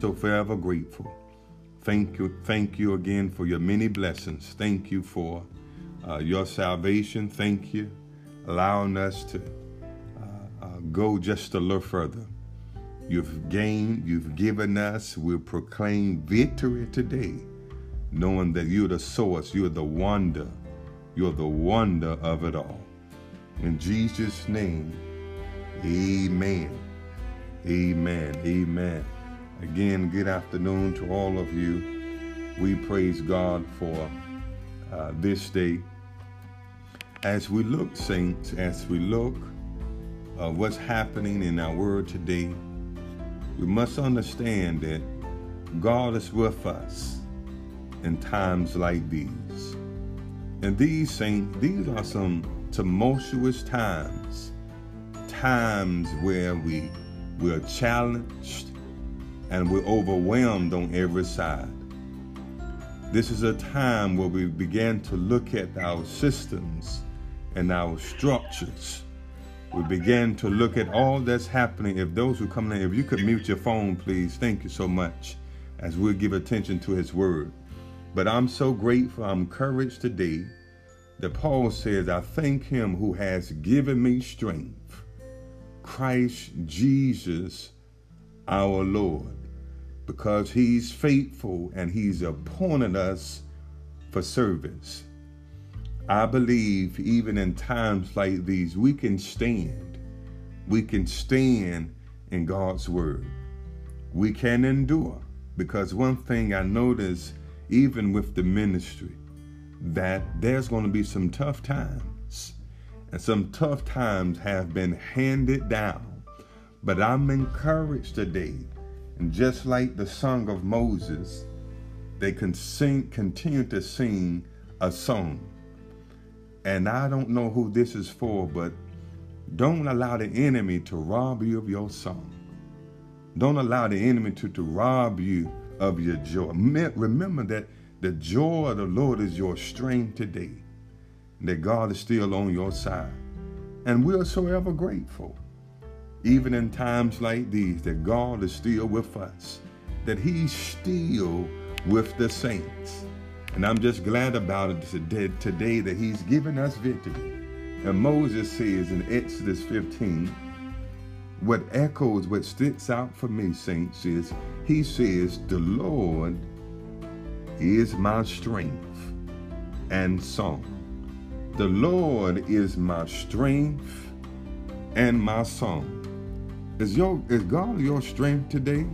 so forever grateful. Thank you, thank you again for your many blessings. Thank you for uh, your salvation. Thank you, allowing us to uh, uh, go just a little further. You've gained, you've given us, we'll proclaim victory today, knowing that you're the source, you're the wonder, you're the wonder of it all. In Jesus' name, amen. Amen. Amen. Again, good afternoon to all of you. We praise God for uh, this day. As we look, saints, as we look uh, what's happening in our world today, we must understand that God is with us in times like these. And these saints, these are some tumultuous times, times where we we're challenged and we're overwhelmed on every side. This is a time where we begin to look at our systems and our structures. We begin to look at all that's happening. If those who come in, if you could mute your phone, please. Thank you so much as we give attention to his word. But I'm so grateful, I'm encouraged today that Paul says, I thank him who has given me strength, Christ Jesus our Lord because he's faithful and he's appointed us for service. I believe even in times like these, we can stand. We can stand in God's word. We can endure because one thing I notice, even with the ministry, that there's going to be some tough times. And some tough times have been handed down. But I'm encouraged today and just like the song of Moses, they can sing, continue to sing a song. And I don't know who this is for, but don't allow the enemy to rob you of your song. Don't allow the enemy to, to rob you of your joy. Remember that the joy of the Lord is your strength today, that God is still on your side. And we are so ever grateful even in times like these, that God is still with us, that He's still with the saints. And I'm just glad about it today, that He's given us victory. And Moses says in Exodus 15, what echoes, what sticks out for me, saints, is he says, The Lord is my strength and song. The Lord is my strength and my song. Is your is God your strength today?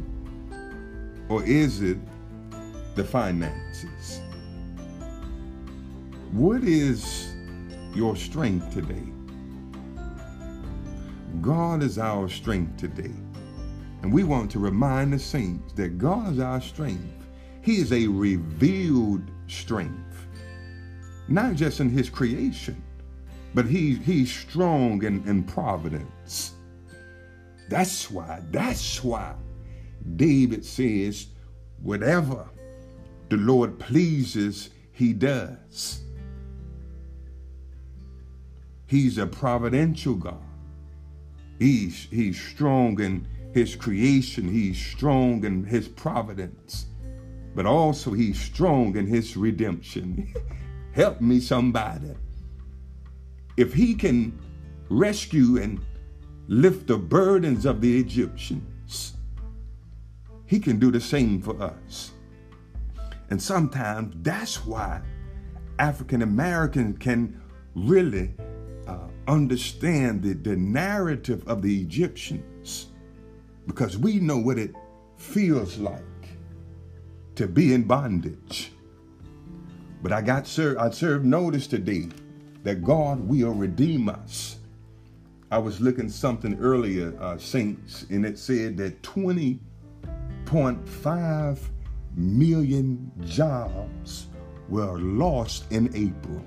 Or is it the finances? What is your strength today? God is our strength today. And we want to remind the saints that God is our strength. He is a revealed strength, not just in his creation, but he, he's strong in, in providence. That's why, that's why David says, whatever the Lord pleases, he does. He's a providential God. He's, he's strong in his creation. He's strong in his providence. But also he's strong in his redemption. Help me, somebody. If he can rescue and lift the burdens of the Egyptians, he can do the same for us. And sometimes that's why African Americans can really uh, understand the, the narrative of the Egyptians because we know what it feels like to be in bondage. But I got served, I served notice today that God will redeem us I was looking something earlier, uh, Saints, and it said that 20.5 million jobs were lost in April.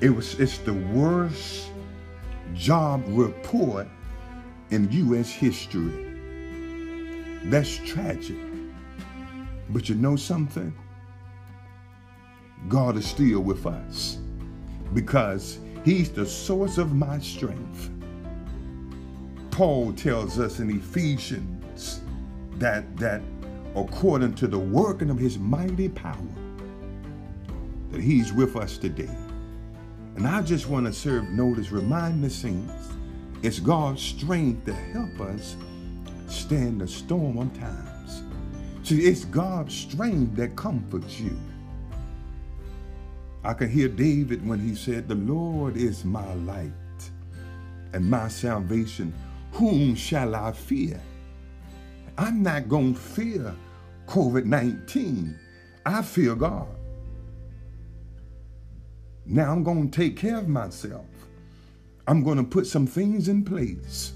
It was it's the worst job report in US history. That's tragic. But you know something? God is still with us because He's the source of my strength. Paul tells us in Ephesians that that according to the working of his mighty power, that he's with us today. And I just want to serve notice, remind the saints, it's God's strength to help us stand the storm of times. See, it's God's strength that comforts you. I can hear David when he said, The Lord is my light and my salvation. Whom shall I fear? I'm not going to fear COVID 19. I fear God. Now I'm going to take care of myself. I'm going to put some things in place.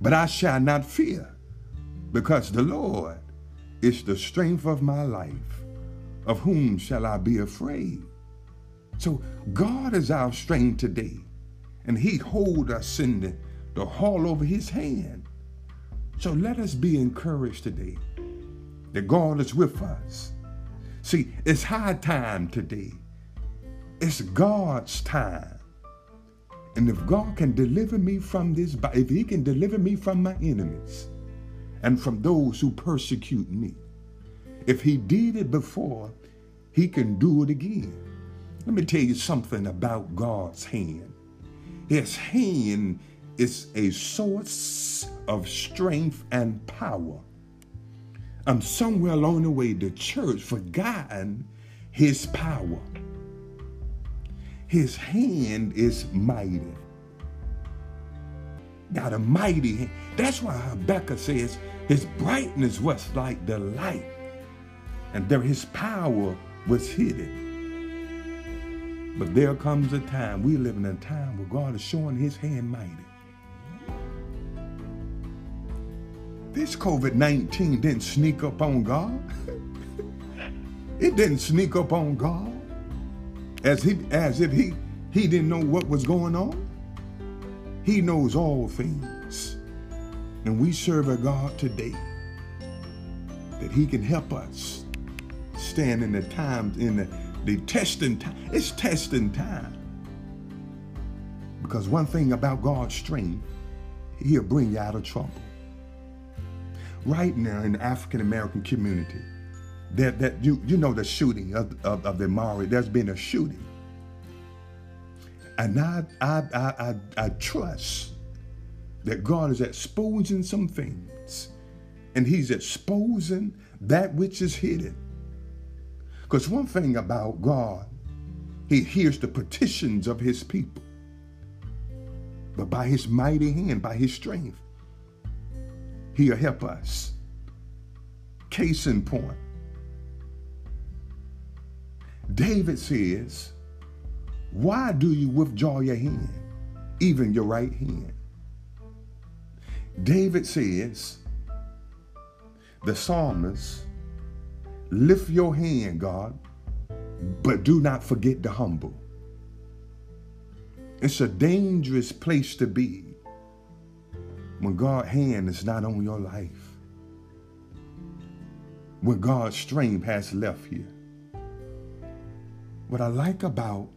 But I shall not fear because the Lord is the strength of my life. Of whom shall I be afraid? So God is our strength today, and He hold us in the, the hall over His hand. So let us be encouraged today that God is with us. See, it's high time today. It's God's time. And if God can deliver me from this, if He can deliver me from my enemies and from those who persecute me, if He did it before, He can do it again. Let me tell you something about God's hand. His hand is a source of strength and power. I'm somewhere along the way, the church forgotten his power. His hand is mighty. Got a mighty hand. That's why Habakkuk says his brightness was like the light, and there his power was hidden. But there comes a time, we live in a time where God is showing his hand mighty. This COVID 19 didn't sneak up on God. it didn't sneak up on God as, he, as if he, he didn't know what was going on. He knows all things. And we serve a God today that he can help us stand in the times, in the, the testing time. It's testing time. Because one thing about God's strength, he'll bring you out of trouble right now in the African American community that, that you, you know the shooting of, of, of the Mari, there's been a shooting. And I, I, I, I, I trust that God is exposing some things and he's exposing that which is hidden. Because one thing about God, he hears the petitions of his people. But by his mighty hand, by his strength, He'll help us. Case in point, David says, Why do you withdraw your hand, even your right hand? David says, The psalmist, lift your hand, God, but do not forget the humble. It's a dangerous place to be when God's hand is not on your life, when God's strength has left you. What I like about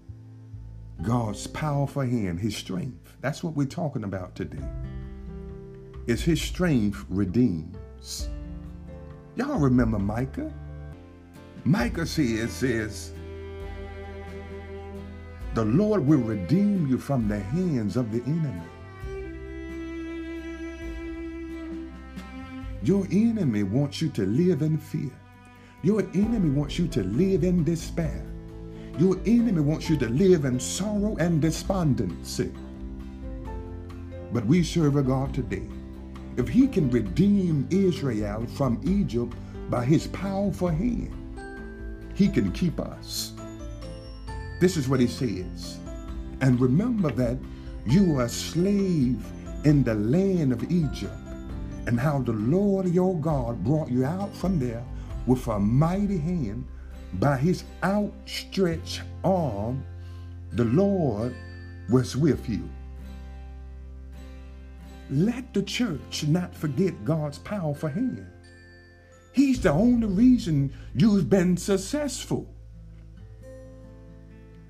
God's powerful hand, his strength, that's what we're talking about today, is his strength redeems. Y'all remember Micah? Micah says, says, the Lord will redeem you from the hands of the enemy. Your enemy wants you to live in fear. Your enemy wants you to live in despair. Your enemy wants you to live in sorrow and despondency. But we serve a God today. If he can redeem Israel from Egypt by his powerful hand, he can keep us. This is what he says. And remember that you are a slave in the land of Egypt and how the Lord your God brought you out from there with a mighty hand by his outstretched arm. The Lord was with you. Let the church not forget God's powerful hand. He's the only reason you've been successful.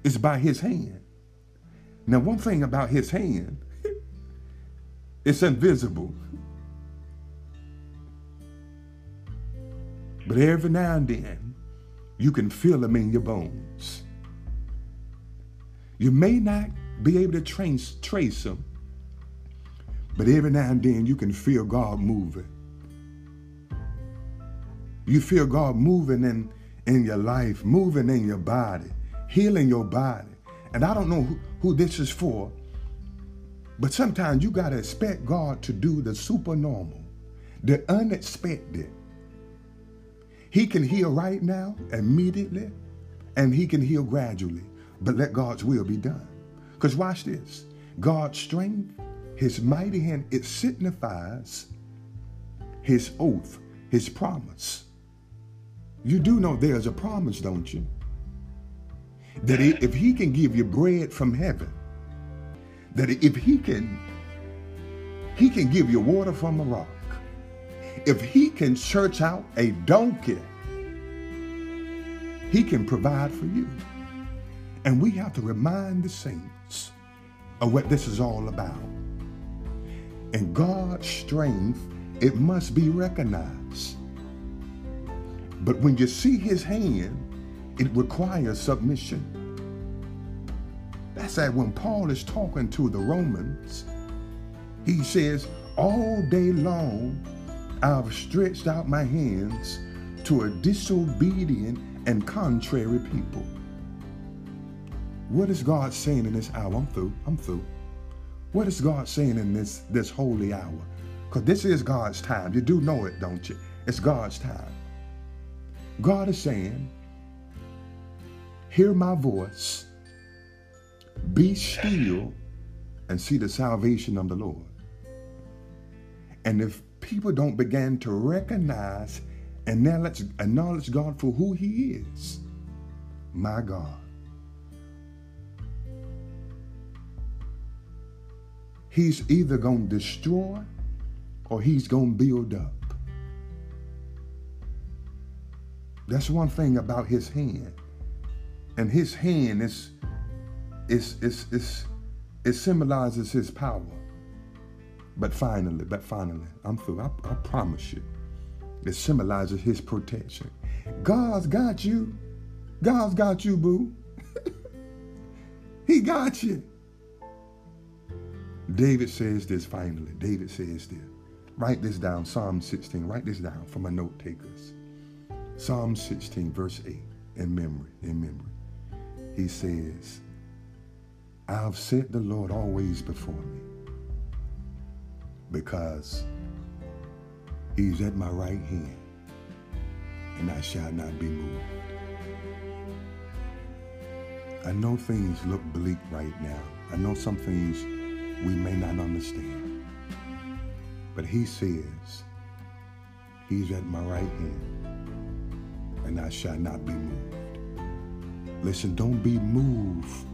It's by his hand. Now, one thing about his hand, it's invisible. But every now and then, you can feel them in your bones. You may not be able to trace, trace them, but every now and then you can feel God moving. You feel God moving in, in your life, moving in your body, healing your body. And I don't know who, who this is for, but sometimes you got to expect God to do the supernormal, the unexpected. He can heal right now, immediately, and he can heal gradually. But let God's will be done. Because watch this God's strength, his mighty hand, it signifies his oath, his promise. You do know there's a promise, don't you? That if he can give you bread from heaven, that if he can, he can give you water from a rock. If he can search out a donkey, he can provide for you. And we have to remind the saints of what this is all about. And God's strength, it must be recognized. But when you see his hand, it requires submission. That's that when Paul is talking to the Romans, he says, All day long I've stretched out my hands to a disobedient and contrary people. What is God saying in this hour? I'm through. I'm through. What is God saying in this, this holy hour? Because this is God's time. You do know it, don't you? It's God's time. God is saying, Hear my voice, be still, and see the salvation of the Lord. And if people don't begin to recognize and now let's acknowledge God for who He is, my God, He's either going to destroy or He's going to build up. That's one thing about His hand. And His hand is, is, is, is, it symbolizes His power. But finally, but finally, I'm through. I, I promise you. It symbolizes his protection. God's got you. God's got you, boo. he got you. David says this finally. David says this. Write this down. Psalm 16. Write this down for my note takers. Psalm 16, verse 8. In memory. In memory. He says, I've set the Lord always before me because he's at my right hand, and I shall not be moved. I know things look bleak right now. I know some things we may not understand. But he says, He's at my right hand, and I shall not be moved. Listen, don't be moved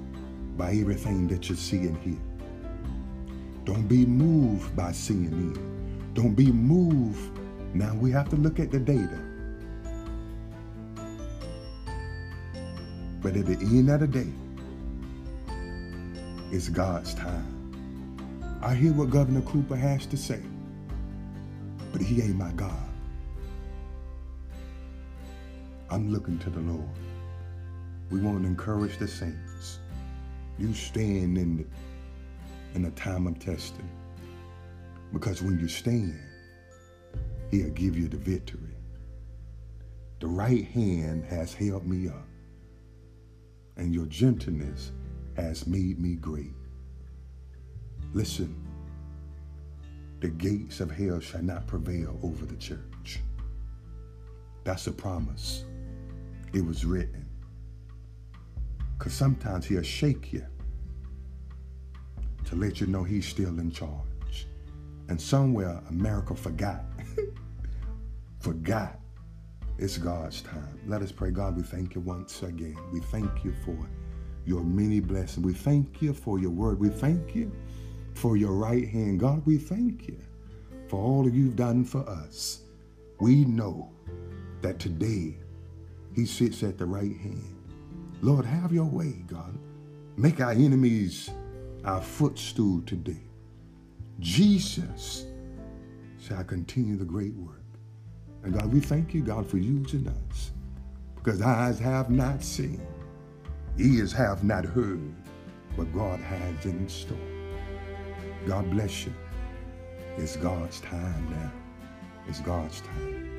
by everything that you see and hear. Don't be moved by seeing it. Don't be moved. Now we have to look at the data. But at the end of the day, it's God's time. I hear what Governor Cooper has to say, but he ain't my God. I'm looking to the Lord. We want to encourage the saints. You stand in the in a time of testing. Because when you stand, he'll give you the victory. The right hand has held me up, and your gentleness has made me great. Listen, the gates of hell shall not prevail over the church. That's a promise. It was written. Because sometimes he'll shake you to let you know he's still in charge. And somewhere America forgot. forgot it's God's time. Let us pray. God, we thank you once again. We thank you for your many blessings. We thank you for your word. We thank you for your right hand. God, we thank you for all you've done for us. We know that today he sits at the right hand. Lord, have your way, God. Make our enemies our footstool today. Jesus shall continue the great work. And God, we thank you, God, for using us. Because eyes have not seen, ears have not heard what God has in store. God bless you. It's God's time now. It's God's time.